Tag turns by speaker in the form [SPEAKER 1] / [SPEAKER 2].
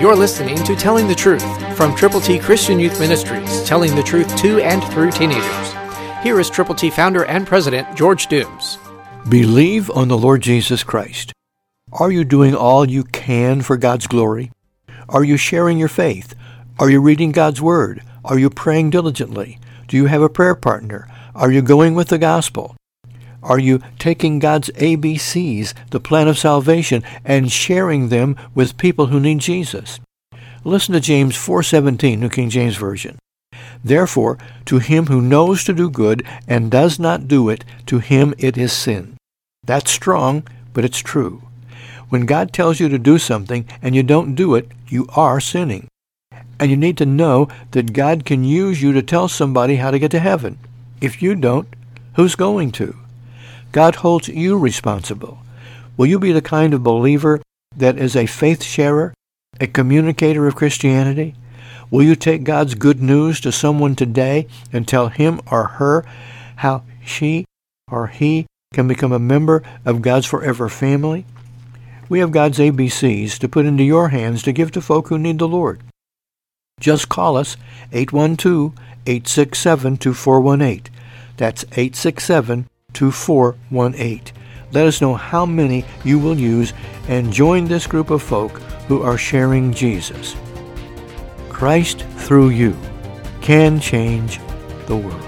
[SPEAKER 1] You're listening to Telling the Truth from Triple T Christian Youth Ministries, telling the truth to and through teenagers. Here is Triple T founder and president George Dooms.
[SPEAKER 2] Believe on the Lord Jesus Christ. Are you doing all you can for God's glory? Are you sharing your faith? Are you reading God's Word? Are you praying diligently? Do you have a prayer partner? Are you going with the gospel? Are you taking God's ABCs, the plan of salvation, and sharing them with people who need Jesus? Listen to James 4:17, New King James Version. Therefore, to him who knows to do good and does not do it, to him it is sin. That's strong, but it's true. When God tells you to do something and you don't do it, you are sinning. And you need to know that God can use you to tell somebody how to get to heaven. If you don't, who's going to? God holds you responsible. Will you be the kind of believer that is a faith sharer, a communicator of Christianity? Will you take God's good news to someone today and tell him or her how she or he can become a member of God's forever family? We have God's ABCs to put into your hands to give to folk who need the Lord. Just call us 812-867-2418. That's 867 2418. Let us know how many you will use and join this group of folk who are sharing Jesus. Christ through you can change the world.